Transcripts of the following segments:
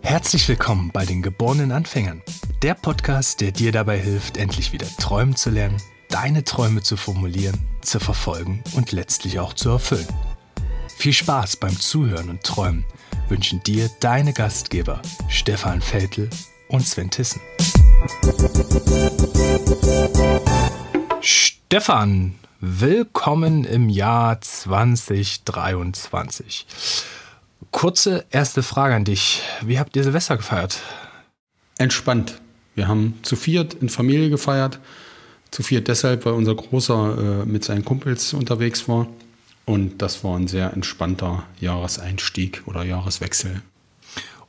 Herzlich willkommen bei den geborenen Anfängern. Der Podcast, der dir dabei hilft, endlich wieder träumen zu lernen, deine Träume zu formulieren, zu verfolgen und letztlich auch zu erfüllen. Viel Spaß beim Zuhören und Träumen wünschen dir deine Gastgeber Stefan Veltl und Sven Tissen. Stefan, willkommen im Jahr 2023. Kurze erste Frage an dich. Wie habt ihr Silvester gefeiert? Entspannt. Wir haben zu viert in Familie gefeiert. Zu viert deshalb, weil unser Großer äh, mit seinen Kumpels unterwegs war. Und das war ein sehr entspannter Jahreseinstieg oder Jahreswechsel.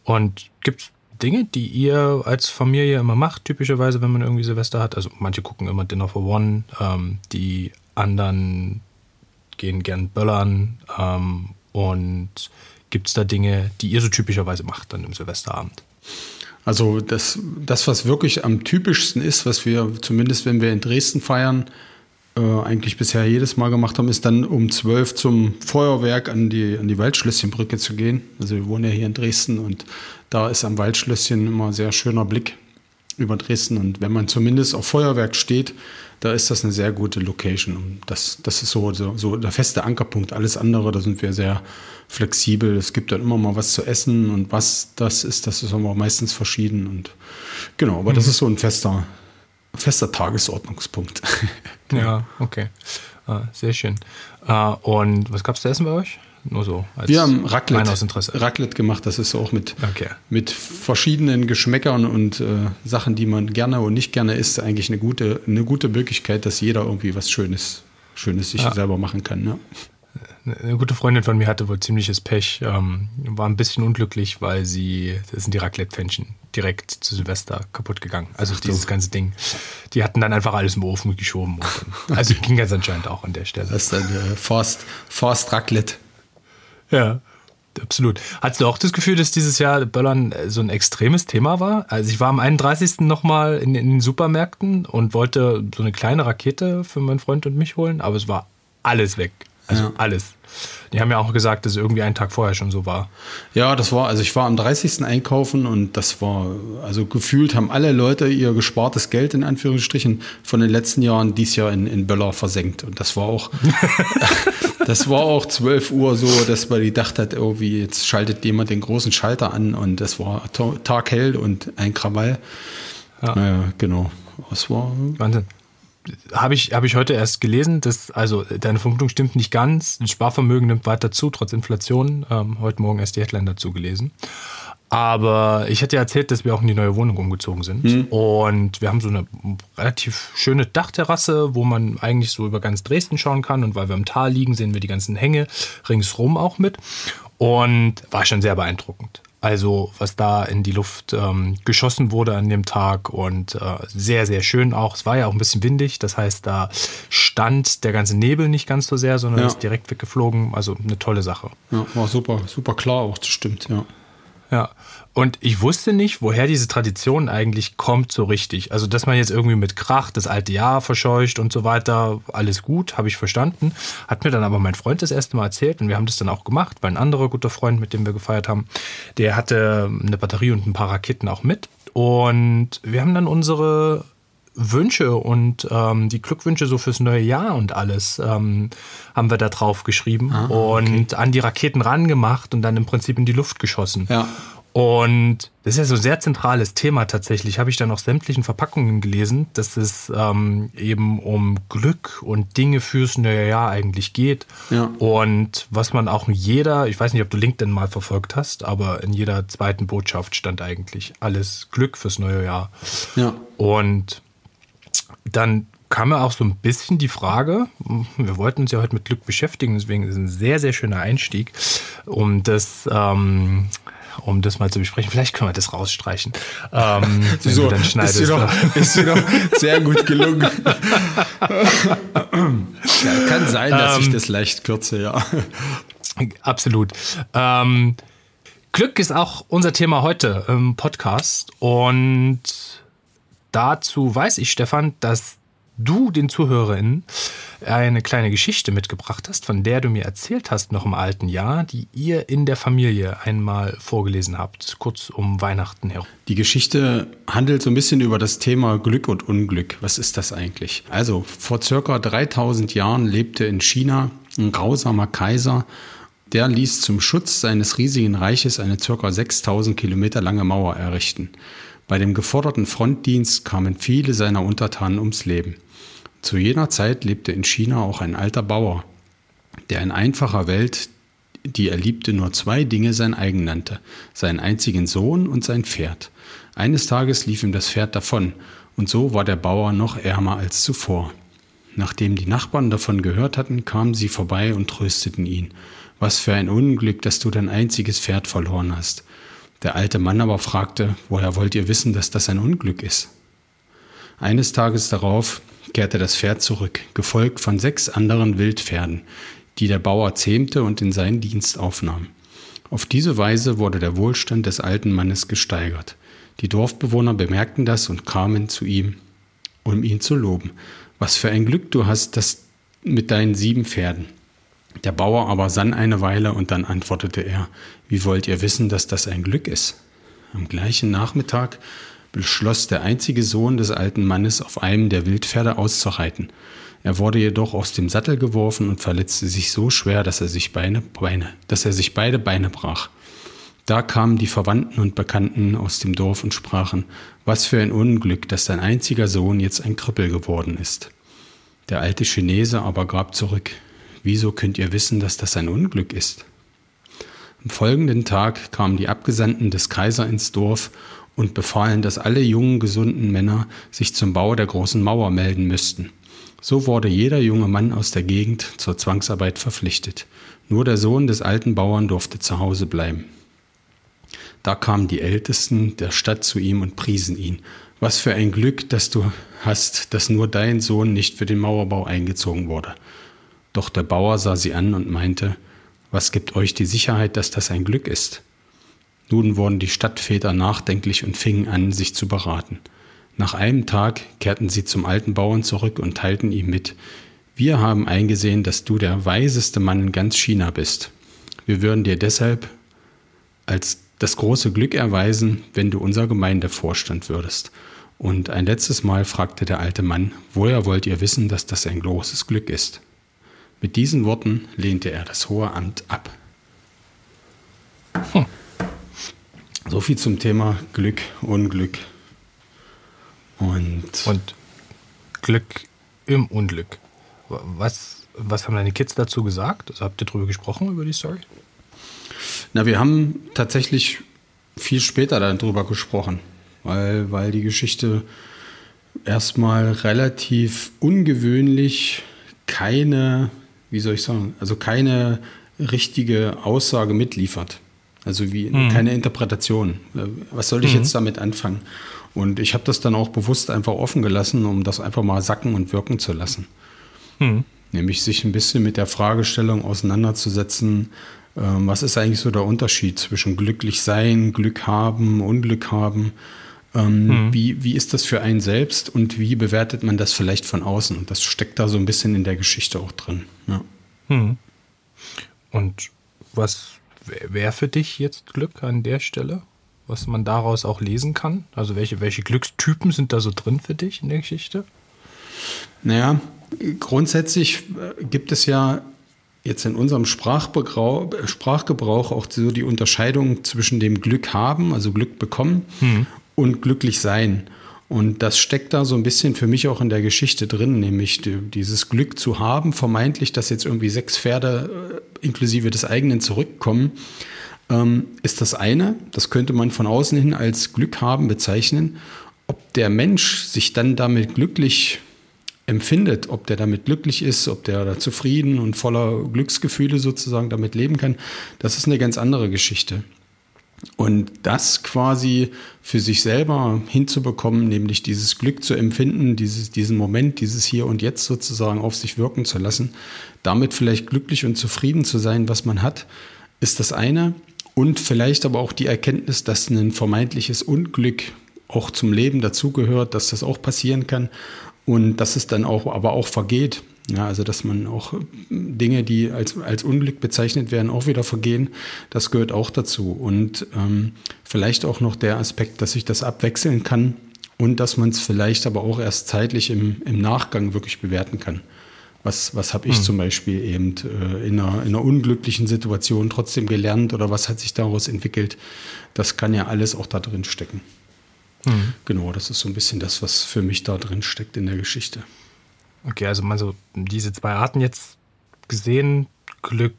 Und gibt es Dinge, die ihr als Familie immer macht, typischerweise, wenn man irgendwie Silvester hat? Also manche gucken immer Dinner for One, ähm, die anderen gehen gern böllern. Ähm, und gibt es da Dinge, die ihr so typischerweise macht dann im Silvesterabend? Also das, das, was wirklich am typischsten ist, was wir zumindest, wenn wir in Dresden feiern, äh, eigentlich bisher jedes Mal gemacht haben, ist dann um 12 zum Feuerwerk an die, an die Waldschlösschenbrücke zu gehen. Also wir wohnen ja hier in Dresden und da ist am Waldschlösschen immer ein sehr schöner Blick über Dresden. Und wenn man zumindest auf Feuerwerk steht, da ist das eine sehr gute Location. Und das, das ist so, so, so der feste Ankerpunkt. Alles andere, da sind wir sehr flexibel. Es gibt dann immer mal was zu essen und was das ist, das ist aber meistens verschieden. Und genau, aber mhm. das ist so ein fester, fester Tagesordnungspunkt. ja, okay. Ah, sehr schön. Ah, und was gab es zu essen bei euch? Nur so. Wir haben Raclette, Raclette gemacht. Das ist auch mit, okay. mit verschiedenen Geschmäckern und äh, Sachen, die man gerne und nicht gerne isst, eigentlich eine gute, eine gute Möglichkeit, dass jeder irgendwie was Schönes, Schönes sich ja. selber machen kann. Ja eine gute Freundin von mir hatte wohl ziemliches Pech, ähm, war ein bisschen unglücklich, weil sie, das sind die Raclette-Pfännchen, direkt zu Silvester kaputt gegangen. Also Ach, dieses ganze Ding. Die hatten dann einfach alles im Ofen geschoben. Dann, also ging ganz anscheinend auch an der Stelle. Das ist dann äh, Forst, Forst Raclette. Ja. Absolut. Hattest du auch das Gefühl, dass dieses Jahr Böllern äh, so ein extremes Thema war? Also ich war am 31. nochmal in, in den Supermärkten und wollte so eine kleine Rakete für meinen Freund und mich holen, aber es war alles weg. Also ja. alles. Die haben ja auch gesagt, dass es irgendwie einen Tag vorher schon so war. Ja, das war, also ich war am 30. einkaufen und das war, also gefühlt haben alle Leute ihr gespartes Geld in Anführungsstrichen von den letzten Jahren dies Jahr in, in Böller versenkt. Und das war auch, das war auch 12 Uhr so, dass man gedacht hat, irgendwie, jetzt schaltet jemand den großen Schalter an und das war taghell und ein Krawall. Ja, ja genau. Das war. Wahnsinn habe ich, hab ich heute erst gelesen, dass, also deine Vermutung stimmt nicht ganz. Das Sparvermögen nimmt weiter zu, trotz Inflation. Ähm, heute Morgen erst die Headline dazu gelesen. Aber ich hatte ja erzählt, dass wir auch in die neue Wohnung umgezogen sind. Mhm. Und wir haben so eine relativ schöne Dachterrasse, wo man eigentlich so über ganz Dresden schauen kann. Und weil wir im Tal liegen, sehen wir die ganzen Hänge ringsrum auch mit. Und war schon sehr beeindruckend. Also was da in die Luft ähm, geschossen wurde an dem Tag und äh, sehr, sehr schön auch. Es war ja auch ein bisschen windig, das heißt, da stand der ganze Nebel nicht ganz so sehr, sondern ja. ist direkt weggeflogen. Also eine tolle Sache. Ja, war super, super klar auch, das stimmt, ja. Ja, und ich wusste nicht, woher diese Tradition eigentlich kommt so richtig. Also, dass man jetzt irgendwie mit Krach das alte Jahr verscheucht und so weiter, alles gut, habe ich verstanden. Hat mir dann aber mein Freund das erste Mal erzählt und wir haben das dann auch gemacht, weil ein anderer guter Freund, mit dem wir gefeiert haben, der hatte eine Batterie und ein paar Raketen auch mit. Und wir haben dann unsere Wünsche und ähm, die Glückwünsche so fürs neue Jahr und alles ähm, haben wir da drauf geschrieben ah, und an die Raketen rangemacht und dann im Prinzip in die Luft geschossen. Ja. Und das ist ja so ein sehr zentrales Thema tatsächlich. Habe ich dann auch sämtlichen Verpackungen gelesen, dass es ähm, eben um Glück und Dinge fürs neue Jahr eigentlich geht. Ja. Und was man auch in jeder, ich weiß nicht, ob du LinkedIn mal verfolgt hast, aber in jeder zweiten Botschaft stand eigentlich alles Glück fürs neue Jahr. Ja. Und dann kam ja auch so ein bisschen die Frage, wir wollten uns ja heute mit Glück beschäftigen, deswegen ist es ein sehr, sehr schöner Einstieg, um das ähm, um das mal zu besprechen. Vielleicht können wir das rausstreichen. Ähm, so, dann schneidest. Ist dir, doch, ist dir doch sehr gut gelungen. ja, kann sein, dass ähm, ich das leicht kürze, ja. Absolut. Ähm, Glück ist auch unser Thema heute im Podcast. Und dazu weiß ich, Stefan, dass du den ZuhörerInnen eine kleine Geschichte mitgebracht hast, von der du mir erzählt hast noch im alten Jahr, die ihr in der Familie einmal vorgelesen habt, kurz um Weihnachten herum. Die Geschichte handelt so ein bisschen über das Thema Glück und Unglück. Was ist das eigentlich? Also, vor circa 3000 Jahren lebte in China ein grausamer Kaiser, der ließ zum Schutz seines riesigen Reiches eine circa 6000 Kilometer lange Mauer errichten. Bei dem geforderten Frontdienst kamen viele seiner Untertanen ums Leben. Zu jener Zeit lebte in China auch ein alter Bauer, der in einfacher Welt, die er liebte, nur zwei Dinge sein eigen nannte, seinen einzigen Sohn und sein Pferd. Eines Tages lief ihm das Pferd davon, und so war der Bauer noch ärmer als zuvor. Nachdem die Nachbarn davon gehört hatten, kamen sie vorbei und trösteten ihn. Was für ein Unglück, dass du dein einziges Pferd verloren hast. Der alte Mann aber fragte, woher wollt ihr wissen, dass das ein Unglück ist? Eines Tages darauf kehrte das Pferd zurück, gefolgt von sechs anderen Wildpferden, die der Bauer zähmte und in seinen Dienst aufnahm. Auf diese Weise wurde der Wohlstand des alten Mannes gesteigert. Die Dorfbewohner bemerkten das und kamen zu ihm, um ihn zu loben. Was für ein Glück du hast, das mit deinen sieben Pferden. Der Bauer aber sann eine Weile und dann antwortete er, wie wollt ihr wissen, dass das ein Glück ist? Am gleichen Nachmittag beschloss der einzige Sohn des alten Mannes, auf einem der Wildpferde auszureiten. Er wurde jedoch aus dem Sattel geworfen und verletzte sich so schwer, dass er sich, Beine, Beine, dass er sich beide Beine brach. Da kamen die Verwandten und Bekannten aus dem Dorf und sprachen, was für ein Unglück, dass dein einziger Sohn jetzt ein Krüppel geworden ist. Der alte Chinese aber gab zurück, wieso könnt ihr wissen, dass das ein Unglück ist? Am folgenden Tag kamen die Abgesandten des Kaisers ins Dorf und befahlen, dass alle jungen, gesunden Männer sich zum Bau der großen Mauer melden müssten. So wurde jeder junge Mann aus der Gegend zur Zwangsarbeit verpflichtet. Nur der Sohn des alten Bauern durfte zu Hause bleiben. Da kamen die Ältesten der Stadt zu ihm und priesen ihn. Was für ein Glück, dass du hast, dass nur dein Sohn nicht für den Mauerbau eingezogen wurde. Doch der Bauer sah sie an und meinte, was gibt euch die Sicherheit, dass das ein Glück ist? Nun wurden die Stadtväter nachdenklich und fingen an, sich zu beraten. Nach einem Tag kehrten sie zum alten Bauern zurück und teilten ihm mit, wir haben eingesehen, dass du der weiseste Mann in ganz China bist. Wir würden dir deshalb als das große Glück erweisen, wenn du unser Gemeindevorstand würdest. Und ein letztes Mal fragte der alte Mann, woher wollt ihr wissen, dass das ein großes Glück ist? Mit diesen Worten lehnte er das hohe Amt ab. Hm. So viel zum Thema Glück, Unglück. Und, und Glück im Unglück. Was, was haben deine Kids dazu gesagt? Also habt ihr darüber gesprochen, über die Story? Na, wir haben tatsächlich viel später darüber gesprochen, weil, weil die Geschichte erstmal relativ ungewöhnlich keine, wie soll ich sagen, also keine richtige Aussage mitliefert. Also wie mhm. keine Interpretation. Äh, was soll ich mhm. jetzt damit anfangen? Und ich habe das dann auch bewusst einfach offen gelassen, um das einfach mal sacken und wirken zu lassen. Mhm. Nämlich sich ein bisschen mit der Fragestellung auseinanderzusetzen, äh, was ist eigentlich so der Unterschied zwischen glücklich sein, Glück haben, Unglück haben? Ähm, mhm. wie, wie ist das für einen selbst und wie bewertet man das vielleicht von außen? Und das steckt da so ein bisschen in der Geschichte auch drin. Ja. Mhm. Und was wäre für dich jetzt Glück an der Stelle? Was man daraus auch lesen kann? Also welche, welche Glückstypen sind da so drin für dich in der Geschichte? Naja, grundsätzlich äh, gibt es ja jetzt in unserem Sprachgebrauch auch so die Unterscheidung zwischen dem Glück haben, also Glück bekommen, hm. Und glücklich sein. Und das steckt da so ein bisschen für mich auch in der Geschichte drin, nämlich dieses Glück zu haben, vermeintlich, dass jetzt irgendwie sechs Pferde äh, inklusive des eigenen zurückkommen, ähm, ist das eine. Das könnte man von außen hin als Glück haben bezeichnen. Ob der Mensch sich dann damit glücklich empfindet, ob der damit glücklich ist, ob der da zufrieden und voller Glücksgefühle sozusagen damit leben kann, das ist eine ganz andere Geschichte. Und das quasi für sich selber hinzubekommen, nämlich dieses Glück zu empfinden, dieses, diesen Moment, dieses Hier und Jetzt sozusagen auf sich wirken zu lassen, damit vielleicht glücklich und zufrieden zu sein, was man hat, ist das eine. Und vielleicht aber auch die Erkenntnis, dass ein vermeintliches Unglück auch zum Leben dazugehört, dass das auch passieren kann und dass es dann auch, aber auch vergeht. Ja, also dass man auch Dinge, die als, als Unglück bezeichnet werden, auch wieder vergehen, das gehört auch dazu. Und ähm, vielleicht auch noch der Aspekt, dass ich das abwechseln kann und dass man es vielleicht aber auch erst zeitlich im, im Nachgang wirklich bewerten kann. Was, was habe ich hm. zum Beispiel eben äh, in, einer, in einer unglücklichen Situation trotzdem gelernt oder was hat sich daraus entwickelt? Das kann ja alles auch da drin stecken. Hm. Genau, das ist so ein bisschen das, was für mich da drin steckt in der Geschichte. Okay, also mal so diese zwei Arten jetzt gesehen, Glück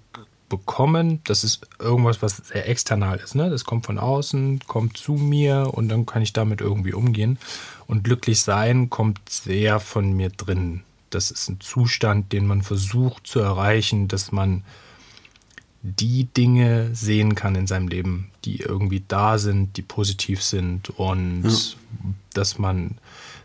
bekommen, das ist irgendwas, was sehr external ist. Ne? Das kommt von außen, kommt zu mir und dann kann ich damit irgendwie umgehen. Und glücklich sein kommt sehr von mir drin. Das ist ein Zustand, den man versucht zu erreichen, dass man die Dinge sehen kann in seinem Leben, die irgendwie da sind, die positiv sind und ja. dass man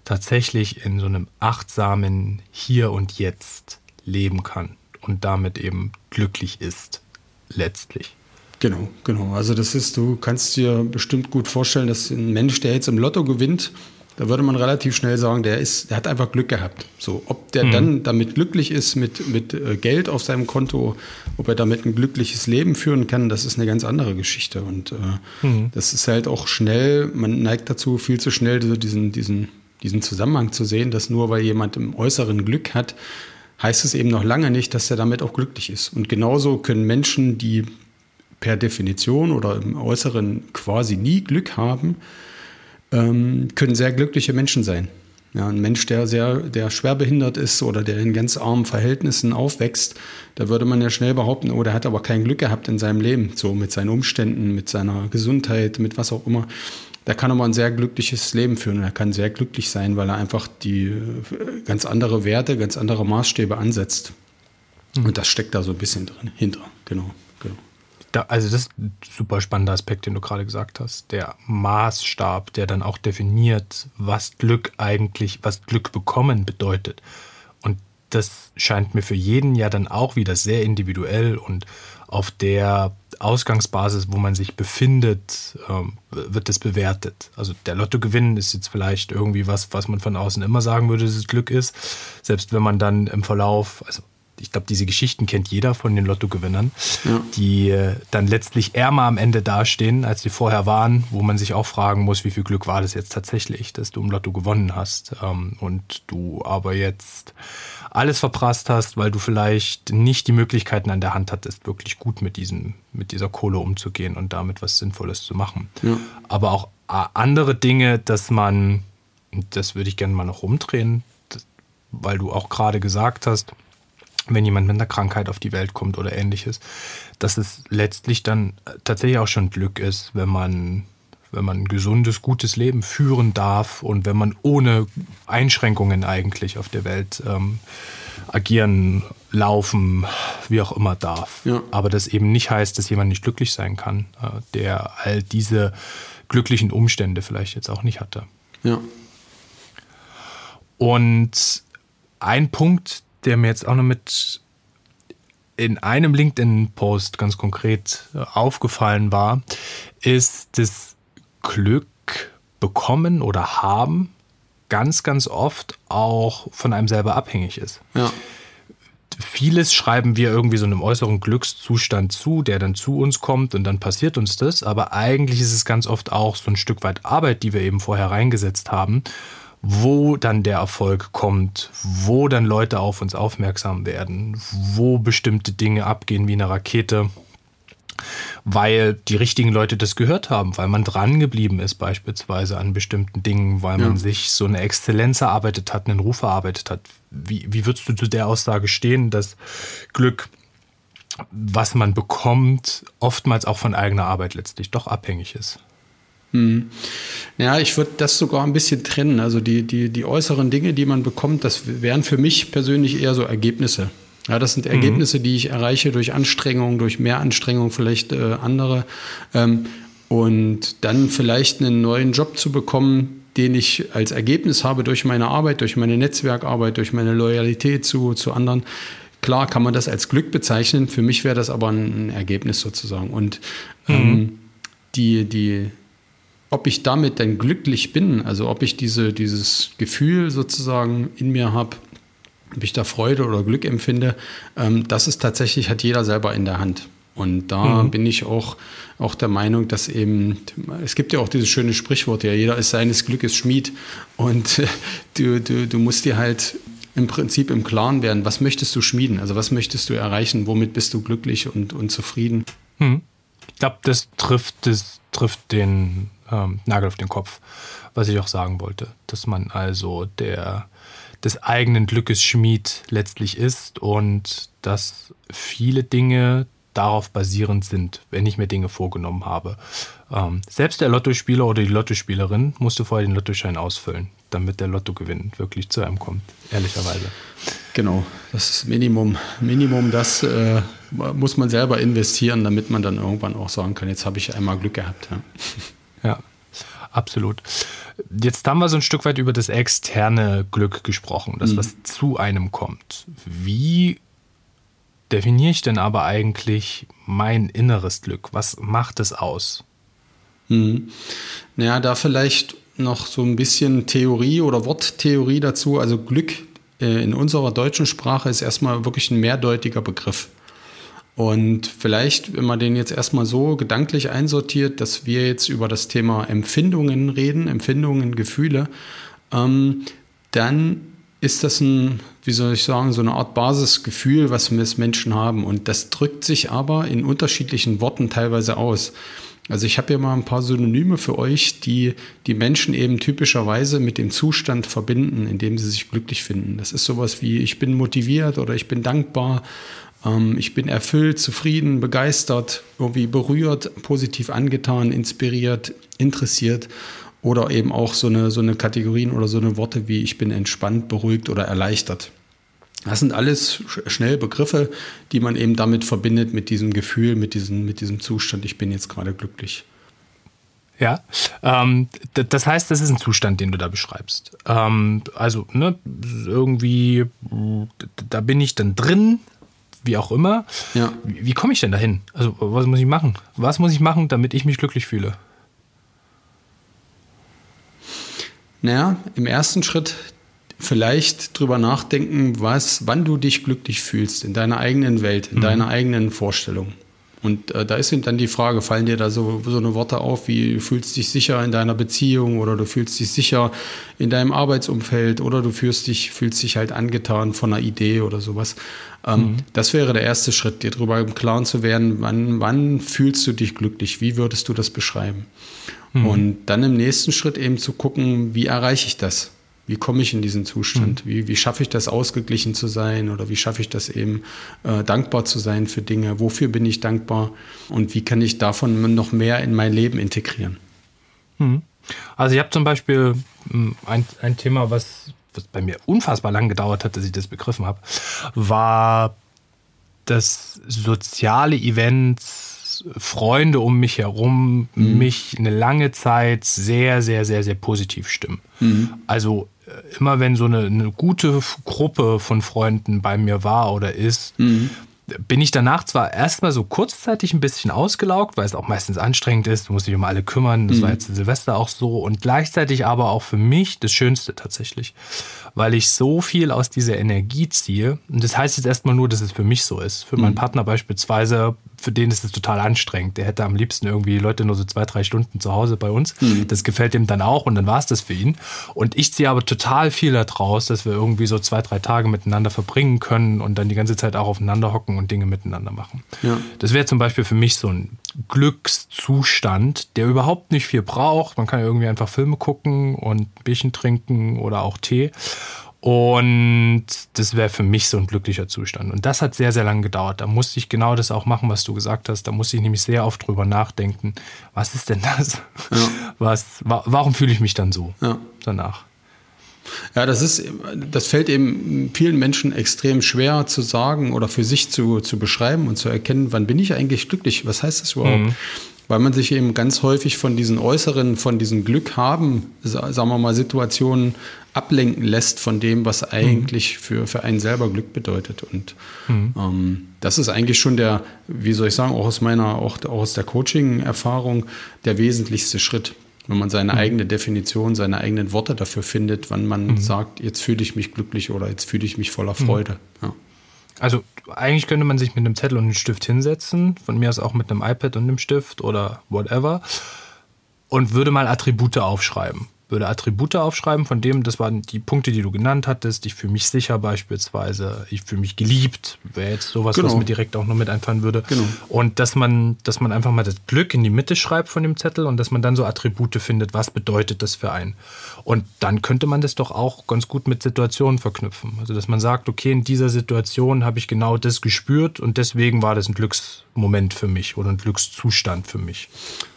tatsächlich in so einem achtsamen Hier und Jetzt leben kann und damit eben glücklich ist, letztlich. Genau, genau. Also das ist, du kannst dir bestimmt gut vorstellen, dass ein Mensch, der jetzt im Lotto gewinnt, da würde man relativ schnell sagen, der, ist, der hat einfach Glück gehabt. So, ob der mhm. dann damit glücklich ist mit, mit äh, Geld auf seinem Konto, ob er damit ein glückliches Leben führen kann, das ist eine ganz andere Geschichte. Und äh, mhm. das ist halt auch schnell, man neigt dazu, viel zu schnell diesen, diesen, diesen Zusammenhang zu sehen, dass nur weil jemand im Äußeren Glück hat, heißt es eben noch lange nicht, dass er damit auch glücklich ist. Und genauso können Menschen, die per Definition oder im Äußeren quasi nie Glück haben, ähm, können sehr glückliche Menschen sein. Ja, ein Mensch, der sehr, der schwer behindert ist oder der in ganz armen Verhältnissen aufwächst, da würde man ja schnell behaupten, oh, der hat aber kein Glück gehabt in seinem Leben, so mit seinen Umständen, mit seiner Gesundheit, mit was auch immer. Der kann aber ein sehr glückliches Leben führen er kann sehr glücklich sein, weil er einfach die äh, ganz andere Werte, ganz andere Maßstäbe ansetzt. Mhm. Und das steckt da so ein bisschen drin, hinter, genau. Da, also das ist ein super spannender Aspekt, den du gerade gesagt hast. Der Maßstab, der dann auch definiert, was Glück eigentlich, was Glück bekommen bedeutet. Und das scheint mir für jeden ja dann auch wieder sehr individuell und auf der Ausgangsbasis, wo man sich befindet, ähm, wird das bewertet. Also der Lottogewinn ist jetzt vielleicht irgendwie was, was man von außen immer sagen würde, dass es Glück ist. Selbst wenn man dann im Verlauf, also ich glaube, diese Geschichten kennt jeder von den Lottogewinnern, ja. die äh, dann letztlich ärmer am Ende dastehen, als sie vorher waren, wo man sich auch fragen muss, wie viel Glück war das jetzt tatsächlich, dass du im Lotto gewonnen hast ähm, und du aber jetzt alles verprasst hast, weil du vielleicht nicht die Möglichkeiten an der Hand hattest, wirklich gut mit, diesem, mit dieser Kohle umzugehen und damit was Sinnvolles zu machen. Ja. Aber auch äh, andere Dinge, dass man, das würde ich gerne mal noch umdrehen, weil du auch gerade gesagt hast, wenn jemand mit einer Krankheit auf die Welt kommt oder ähnliches, dass es letztlich dann tatsächlich auch schon Glück ist, wenn man, wenn man ein gesundes, gutes Leben führen darf und wenn man ohne Einschränkungen eigentlich auf der Welt ähm, agieren, laufen, wie auch immer darf. Ja. Aber das eben nicht heißt, dass jemand nicht glücklich sein kann, äh, der all diese glücklichen Umstände vielleicht jetzt auch nicht hatte. Ja. Und ein Punkt, der mir jetzt auch noch mit in einem LinkedIn-Post ganz konkret äh, aufgefallen war, ist das Glück bekommen oder haben ganz, ganz oft auch von einem selber abhängig ist. Ja. Vieles schreiben wir irgendwie so einem äußeren Glückszustand zu, der dann zu uns kommt und dann passiert uns das. Aber eigentlich ist es ganz oft auch so ein Stück weit Arbeit, die wir eben vorher reingesetzt haben wo dann der Erfolg kommt, wo dann Leute auf uns aufmerksam werden, wo bestimmte Dinge abgehen wie eine Rakete, weil die richtigen Leute das gehört haben, weil man dran geblieben ist beispielsweise an bestimmten Dingen, weil ja. man sich so eine Exzellenz erarbeitet hat, einen Ruf erarbeitet hat. Wie, wie würdest du zu der Aussage stehen, dass Glück, was man bekommt, oftmals auch von eigener Arbeit letztlich doch abhängig ist? Hm. Ja, ich würde das sogar ein bisschen trennen. Also die, die, die äußeren Dinge, die man bekommt, das wären für mich persönlich eher so Ergebnisse. Ja, das sind mhm. Ergebnisse, die ich erreiche durch Anstrengung, durch mehr Anstrengung, vielleicht äh, andere. Ähm, und dann vielleicht einen neuen Job zu bekommen, den ich als Ergebnis habe durch meine Arbeit, durch meine Netzwerkarbeit, durch meine Loyalität zu, zu anderen. Klar kann man das als Glück bezeichnen. Für mich wäre das aber ein Ergebnis sozusagen. Und ähm, mhm. die, die, ob ich damit dann glücklich bin, also ob ich diese, dieses Gefühl sozusagen in mir habe, ob ich da Freude oder Glück empfinde, ähm, das ist tatsächlich, hat jeder selber in der Hand. Und da mhm. bin ich auch, auch der Meinung, dass eben, es gibt ja auch dieses schöne Sprichwort, ja, jeder ist seines Glückes Schmied. Und du, du, du musst dir halt im Prinzip im Klaren werden, was möchtest du schmieden? Also was möchtest du erreichen? Womit bist du glücklich und, und zufrieden? Mhm. Ich glaube, das trifft, das trifft den ähm, Nagel auf den Kopf, was ich auch sagen wollte. Dass man also der des eigenen Glückes Schmied letztlich ist und dass viele Dinge darauf basierend sind, wenn ich mir Dinge vorgenommen habe. Ähm, selbst der Lottospieler oder die Lottospielerin musste vorher den Lottoschein ausfüllen, damit der Lottogewinn wirklich zu einem kommt, ehrlicherweise. Genau, das ist Minimum. Minimum, das äh, muss man selber investieren, damit man dann irgendwann auch sagen kann, jetzt habe ich einmal Glück gehabt. Ja. Absolut. Jetzt haben wir so ein Stück weit über das externe Glück gesprochen, das, mhm. was zu einem kommt. Wie definiere ich denn aber eigentlich mein inneres Glück? Was macht es aus? Mhm. Naja, da vielleicht noch so ein bisschen Theorie oder Worttheorie dazu. Also Glück äh, in unserer deutschen Sprache ist erstmal wirklich ein mehrdeutiger Begriff. Und vielleicht, wenn man den jetzt erstmal so gedanklich einsortiert, dass wir jetzt über das Thema Empfindungen reden, Empfindungen, Gefühle, ähm, dann ist das ein, wie soll ich sagen, so eine Art Basisgefühl, was wir als Menschen haben. Und das drückt sich aber in unterschiedlichen Worten teilweise aus. Also ich habe hier mal ein paar Synonyme für euch, die die Menschen eben typischerweise mit dem Zustand verbinden, in dem sie sich glücklich finden. Das ist sowas wie ich bin motiviert oder ich bin dankbar, ich bin erfüllt, zufrieden, begeistert, irgendwie berührt, positiv angetan, inspiriert, interessiert. Oder eben auch so eine, so eine Kategorien oder so eine Worte wie ich bin entspannt, beruhigt oder erleichtert. Das sind alles schnell Begriffe, die man eben damit verbindet, mit diesem Gefühl, mit diesem, mit diesem Zustand, ich bin jetzt gerade glücklich. Ja, ähm, das heißt, das ist ein Zustand, den du da beschreibst. Ähm, also, ne, irgendwie, da bin ich dann drin, wie auch immer. Ja. Wie, wie komme ich denn dahin? Also, was muss ich machen? Was muss ich machen, damit ich mich glücklich fühle? Naja, im ersten Schritt vielleicht drüber nachdenken, was, wann du dich glücklich fühlst in deiner eigenen Welt, in mhm. deiner eigenen Vorstellung. Und äh, da ist dann die Frage, fallen dir da so, so eine Worte auf, wie du fühlst dich sicher in deiner Beziehung oder du fühlst dich sicher in deinem Arbeitsumfeld oder du fühlst dich, fühlst dich halt angetan von einer Idee oder sowas. Ähm, mhm. Das wäre der erste Schritt, dir darüber im Klaren zu werden, wann, wann fühlst du dich glücklich, wie würdest du das beschreiben? Mhm. Und dann im nächsten Schritt eben zu gucken, wie erreiche ich das? Wie komme ich in diesen Zustand? Mhm. Wie, wie schaffe ich das, ausgeglichen zu sein? Oder wie schaffe ich das eben, äh, dankbar zu sein für Dinge? Wofür bin ich dankbar? Und wie kann ich davon noch mehr in mein Leben integrieren? Mhm. Also ich habe zum Beispiel hm, ein, ein Thema, was, was bei mir unfassbar lang gedauert hat, dass ich das begriffen habe, war das soziale Events Freunde um mich herum mhm. mich eine lange Zeit sehr, sehr, sehr, sehr positiv stimmen. Mhm. Also immer wenn so eine, eine, gute Gruppe von Freunden bei mir war oder ist, mhm. bin ich danach zwar erstmal so kurzzeitig ein bisschen ausgelaugt, weil es auch meistens anstrengend ist, du musst dich um alle kümmern, das war mhm. jetzt Silvester auch so und gleichzeitig aber auch für mich das Schönste tatsächlich weil ich so viel aus dieser Energie ziehe. Und das heißt jetzt erstmal nur, dass es für mich so ist. Für meinen mhm. Partner beispielsweise, für den ist es total anstrengend. Der hätte am liebsten irgendwie Leute nur so zwei, drei Stunden zu Hause bei uns. Mhm. Das gefällt ihm dann auch und dann war es das für ihn. Und ich ziehe aber total viel daraus, dass wir irgendwie so zwei, drei Tage miteinander verbringen können und dann die ganze Zeit auch aufeinander hocken und Dinge miteinander machen. Ja. Das wäre zum Beispiel für mich so ein Glückszustand, der überhaupt nicht viel braucht. Man kann ja irgendwie einfach Filme gucken und ein Bierchen trinken oder auch Tee. Und das wäre für mich so ein glücklicher Zustand. Und das hat sehr, sehr lange gedauert. Da musste ich genau das auch machen, was du gesagt hast. Da musste ich nämlich sehr oft drüber nachdenken. Was ist denn das? Ja. Was, wa warum fühle ich mich dann so ja. danach? Ja, das ist, das fällt eben vielen Menschen extrem schwer zu sagen oder für sich zu, zu beschreiben und zu erkennen, wann bin ich eigentlich glücklich? Was heißt das überhaupt? Mhm weil man sich eben ganz häufig von diesen äußeren, von diesen Glück haben, sagen wir mal, Situationen ablenken lässt von dem, was eigentlich mhm. für, für einen selber Glück bedeutet. Und mhm. ähm, das ist eigentlich schon der, wie soll ich sagen, auch aus meiner, auch, auch aus der Coaching-Erfahrung, der wesentlichste Schritt. Wenn man seine mhm. eigene Definition, seine eigenen Worte dafür findet, wann man mhm. sagt, jetzt fühle ich mich glücklich oder jetzt fühle ich mich voller mhm. Freude. Ja. Also eigentlich könnte man sich mit einem Zettel und einem Stift hinsetzen, von mir aus auch mit einem iPad und einem Stift oder whatever, und würde mal Attribute aufschreiben würde Attribute aufschreiben, von dem, das waren die Punkte, die du genannt hattest. Ich fühle mich sicher beispielsweise, ich fühle mich geliebt, wäre jetzt sowas, genau. was mir direkt auch nur mit einfallen würde. Genau. Und dass man, dass man einfach mal das Glück in die Mitte schreibt von dem Zettel und dass man dann so Attribute findet, was bedeutet das für einen. Und dann könnte man das doch auch ganz gut mit Situationen verknüpfen. Also dass man sagt, okay, in dieser Situation habe ich genau das gespürt und deswegen war das ein Glücksmoment für mich oder ein Glückszustand für mich.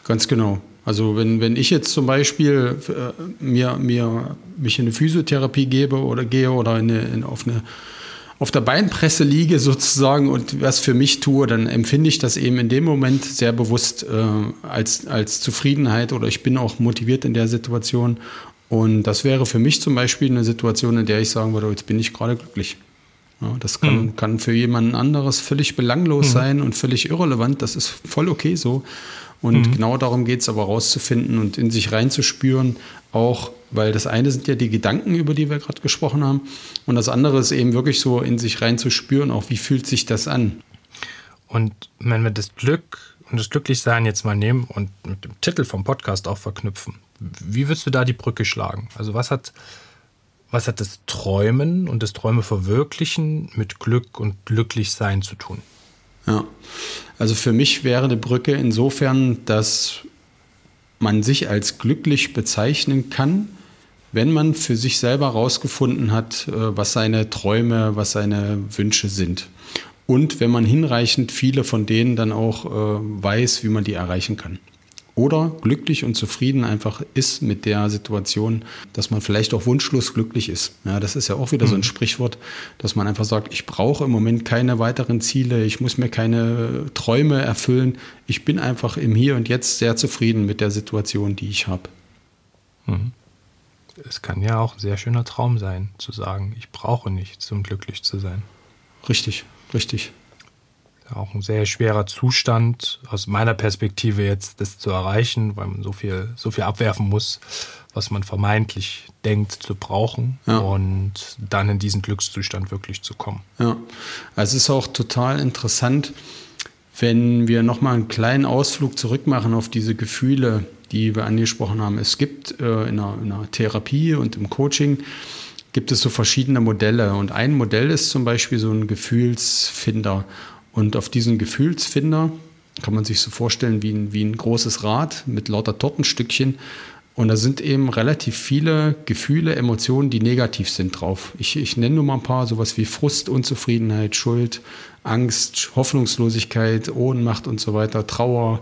Ganz genau. Also wenn, wenn ich jetzt zum Beispiel äh, mir, mir mich in eine Physiotherapie gebe oder gehe oder in eine, in, auf, eine, auf der Beinpresse liege sozusagen und was für mich tue, dann empfinde ich das eben in dem Moment sehr bewusst äh, als, als Zufriedenheit oder ich bin auch motiviert in der Situation. Und das wäre für mich zum Beispiel eine Situation, in der ich sagen würde, jetzt bin ich gerade glücklich. Ja, das kann, mhm. kann für jemanden anderes völlig belanglos mhm. sein und völlig irrelevant. Das ist voll okay so. Und mhm. genau darum geht es aber rauszufinden und in sich reinzuspüren, auch weil das eine sind ja die Gedanken, über die wir gerade gesprochen haben, und das andere ist eben wirklich so in sich reinzuspüren, auch wie fühlt sich das an. Und wenn wir das Glück und das Glücklichsein jetzt mal nehmen und mit dem Titel vom Podcast auch verknüpfen, wie würdest du da die Brücke schlagen? Also was hat, was hat das Träumen und das Träume verwirklichen mit Glück und Glücklichsein zu tun? Ja, also für mich wäre die Brücke insofern, dass man sich als glücklich bezeichnen kann, wenn man für sich selber herausgefunden hat, äh, was seine Träume, was seine Wünsche sind. Und wenn man hinreichend viele von denen dann auch äh, weiß, wie man die erreichen kann oder glücklich und zufrieden einfach ist mit der Situation, dass man vielleicht auch wunschlos glücklich ist. Ja, das ist ja auch wieder so ein mhm. Sprichwort, dass man einfach sagt, ich brauche im Moment keine weiteren Ziele, ich muss mir keine Träume erfüllen. Ich bin einfach im Hier und Jetzt sehr zufrieden mit der Situation, die ich habe. Mhm. Es kann ja auch ein sehr schöner Traum sein, zu sagen, ich brauche nichts, um glücklich zu sein. Richtig, richtig auch ein sehr schwerer Zustand aus meiner Perspektive jetzt das zu erreichen, weil man so viel, so viel abwerfen muss, was man vermeintlich denkt zu brauchen ja. und dann in diesen Glückszustand wirklich zu kommen. Ja, also es ist auch total interessant, wenn wir nochmal einen kleinen Ausflug zurück machen auf diese Gefühle, die wir angesprochen haben. Es gibt äh, in, einer, in einer Therapie und im Coaching gibt es so verschiedene Modelle. Und ein Modell ist zum Beispiel so ein Gefühlsfinder. Und auf diesen Gefühlsfinder kann man sich so vorstellen wie ein, wie ein großes Rad mit lauter Tortenstückchen. Und da sind eben relativ viele Gefühle, Emotionen, die negativ sind drauf. Ich, ich nenne nur mal ein paar, sowas wie Frust, Unzufriedenheit, Schuld, Angst, Hoffnungslosigkeit, Ohnmacht und so weiter, Trauer,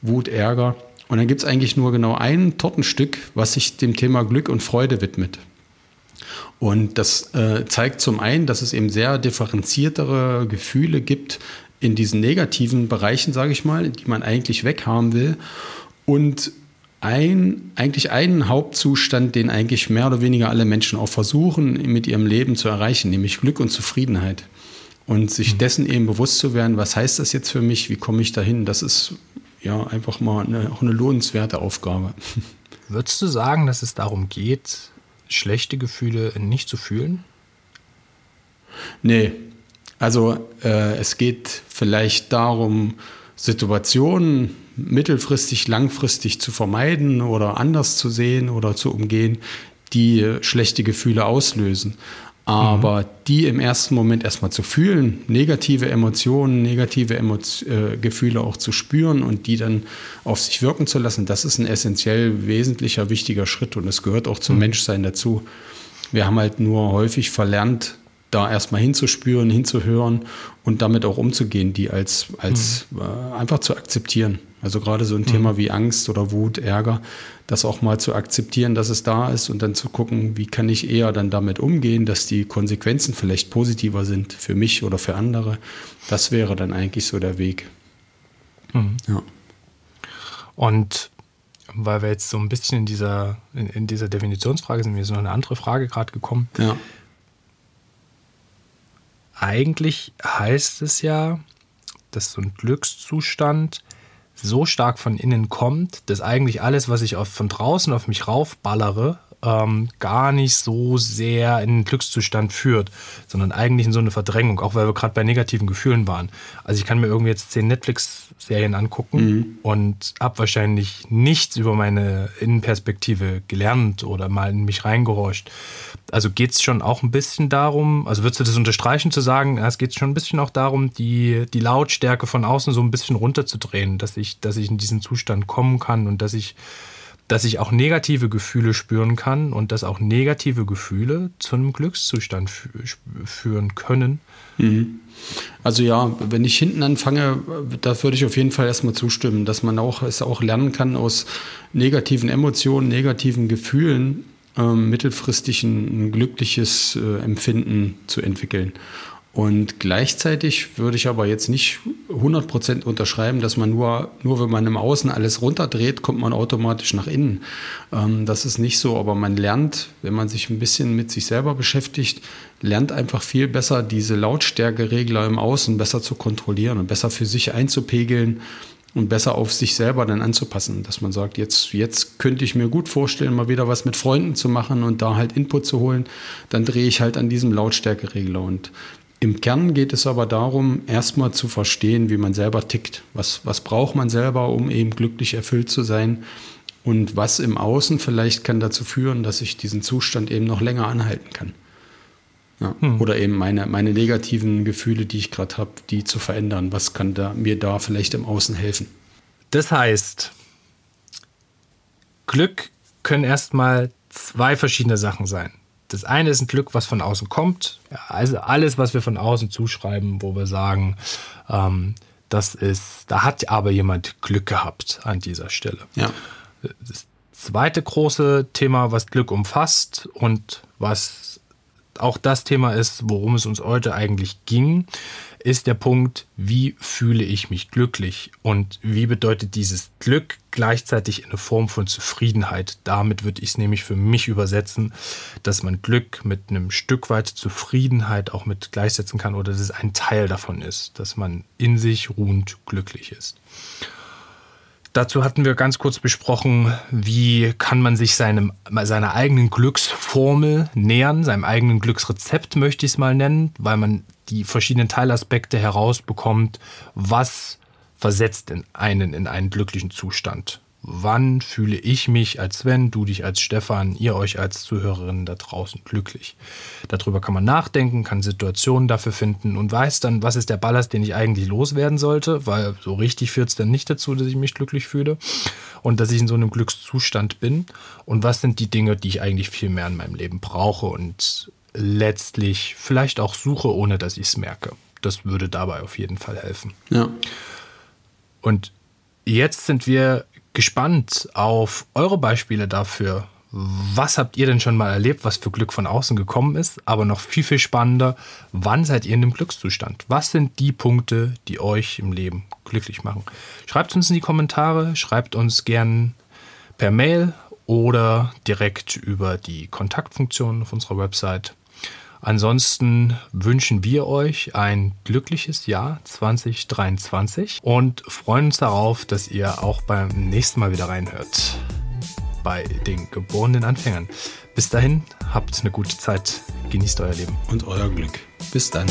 Wut, Ärger. Und dann gibt es eigentlich nur genau ein Tortenstück, was sich dem Thema Glück und Freude widmet. Und das äh, zeigt zum einen, dass es eben sehr differenziertere Gefühle gibt in diesen negativen Bereichen, sage ich mal, die man eigentlich weghaben will. Und ein, eigentlich einen Hauptzustand, den eigentlich mehr oder weniger alle Menschen auch versuchen, mit ihrem Leben zu erreichen, nämlich Glück und Zufriedenheit. Und sich mhm. dessen eben bewusst zu werden, was heißt das jetzt für mich, wie komme ich dahin, das ist ja einfach mal eine, auch eine lohnenswerte Aufgabe. Würdest du sagen, dass es darum geht, schlechte Gefühle nicht zu fühlen? Nee. Also äh, es geht vielleicht darum, Situationen mittelfristig, langfristig zu vermeiden oder anders zu sehen oder zu umgehen, die schlechte Gefühle auslösen. Aber mhm. die im ersten Moment erstmal zu fühlen, negative Emotionen, negative Emo äh, Gefühle auch zu spüren und die dann auf sich wirken zu lassen, das ist ein essentiell wesentlicher, wichtiger Schritt und es gehört auch zum mhm. Menschsein dazu. Wir haben halt nur häufig verlernt, da erstmal hinzuspüren, hinzuhören und damit auch umzugehen, die als, als mhm. äh, einfach zu akzeptieren. Also gerade so ein mhm. Thema wie Angst oder Wut, Ärger, das auch mal zu akzeptieren, dass es da ist und dann zu gucken, wie kann ich eher dann damit umgehen, dass die Konsequenzen vielleicht positiver sind für mich oder für andere. Das wäre dann eigentlich so der Weg. Mhm. Ja. Und weil wir jetzt so ein bisschen in dieser, in, in dieser Definitionsfrage sind, mir ist noch eine andere Frage gerade gekommen. Ja. Eigentlich heißt es ja, dass so ein Glückszustand so stark von innen kommt, dass eigentlich alles, was ich auf, von draußen auf mich raufballere, ähm, gar nicht so sehr in den Glückszustand führt, sondern eigentlich in so eine Verdrängung, auch weil wir gerade bei negativen Gefühlen waren. Also ich kann mir irgendwie jetzt zehn Netflix-Serien angucken mhm. und habe wahrscheinlich nichts über meine Innenperspektive gelernt oder mal in mich reingehorcht. Also geht es schon auch ein bisschen darum, also würdest du das unterstreichen zu sagen, es geht schon ein bisschen auch darum, die, die Lautstärke von außen so ein bisschen runterzudrehen, dass ich, dass ich in diesen Zustand kommen kann und dass ich dass ich auch negative Gefühle spüren kann und dass auch negative Gefühle zu einem Glückszustand führen können. Mhm. Also ja, wenn ich hinten anfange, da würde ich auf jeden Fall erstmal zustimmen, dass man auch es auch lernen kann, aus negativen Emotionen, negativen Gefühlen äh, mittelfristig ein, ein glückliches äh, Empfinden zu entwickeln. Und gleichzeitig würde ich aber jetzt nicht 100% unterschreiben, dass man nur, nur wenn man im Außen alles runterdreht, kommt man automatisch nach innen. Ähm, das ist nicht so, aber man lernt, wenn man sich ein bisschen mit sich selber beschäftigt, lernt einfach viel besser, diese Lautstärkeregler im Außen besser zu kontrollieren und besser für sich einzupegeln und besser auf sich selber dann anzupassen, dass man sagt, jetzt, jetzt könnte ich mir gut vorstellen, mal wieder was mit Freunden zu machen und da halt Input zu holen, dann drehe ich halt an diesem Lautstärkeregler und im Kern geht es aber darum, erstmal zu verstehen, wie man selber tickt. Was, was braucht man selber, um eben glücklich erfüllt zu sein? Und was im Außen vielleicht kann dazu führen, dass ich diesen Zustand eben noch länger anhalten kann. Ja. Hm. Oder eben meine, meine negativen Gefühle, die ich gerade habe, die zu verändern. Was kann da, mir da vielleicht im Außen helfen? Das heißt, Glück können erstmal zwei verschiedene Sachen sein. Das eine ist ein Glück, was von außen kommt. Also alles, was wir von außen zuschreiben, wo wir sagen, ähm, das ist, da hat aber jemand Glück gehabt an dieser Stelle. Ja. Das zweite große Thema, was Glück umfasst und was auch das Thema ist, worum es uns heute eigentlich ging, ist der Punkt, wie fühle ich mich glücklich und wie bedeutet dieses Glück gleichzeitig eine Form von Zufriedenheit. Damit würde ich es nämlich für mich übersetzen, dass man Glück mit einem Stück weit Zufriedenheit auch mit gleichsetzen kann oder dass es ein Teil davon ist, dass man in sich ruhend glücklich ist. Dazu hatten wir ganz kurz besprochen, wie kann man sich seinem, seiner eigenen Glücksformel nähern, seinem eigenen Glücksrezept möchte ich es mal nennen, weil man die verschiedenen Teilaspekte herausbekommt, was versetzt in einen in einen glücklichen Zustand. Wann fühle ich mich als Sven, du dich als Stefan, ihr euch als Zuhörerinnen da draußen glücklich? Darüber kann man nachdenken, kann Situationen dafür finden und weiß dann, was ist der Ballast, den ich eigentlich loswerden sollte, weil so richtig führt es dann nicht dazu, dass ich mich glücklich fühle und dass ich in so einem Glückszustand bin und was sind die Dinge, die ich eigentlich viel mehr in meinem Leben brauche und letztlich vielleicht auch suche, ohne dass ich es merke. Das würde dabei auf jeden Fall helfen. Ja. Und jetzt sind wir gespannt auf eure Beispiele dafür. Was habt ihr denn schon mal erlebt, was für Glück von außen gekommen ist? Aber noch viel, viel spannender, wann seid ihr in dem Glückszustand? Was sind die Punkte, die euch im Leben glücklich machen? Schreibt uns in die Kommentare, schreibt uns gern per Mail oder direkt über die Kontaktfunktion auf unserer Website. Ansonsten wünschen wir euch ein glückliches Jahr 2023 und freuen uns darauf, dass ihr auch beim nächsten Mal wieder reinhört bei den geborenen Anfängern. Bis dahin, habt eine gute Zeit, genießt euer Leben. Und euer Glück. Bis dann.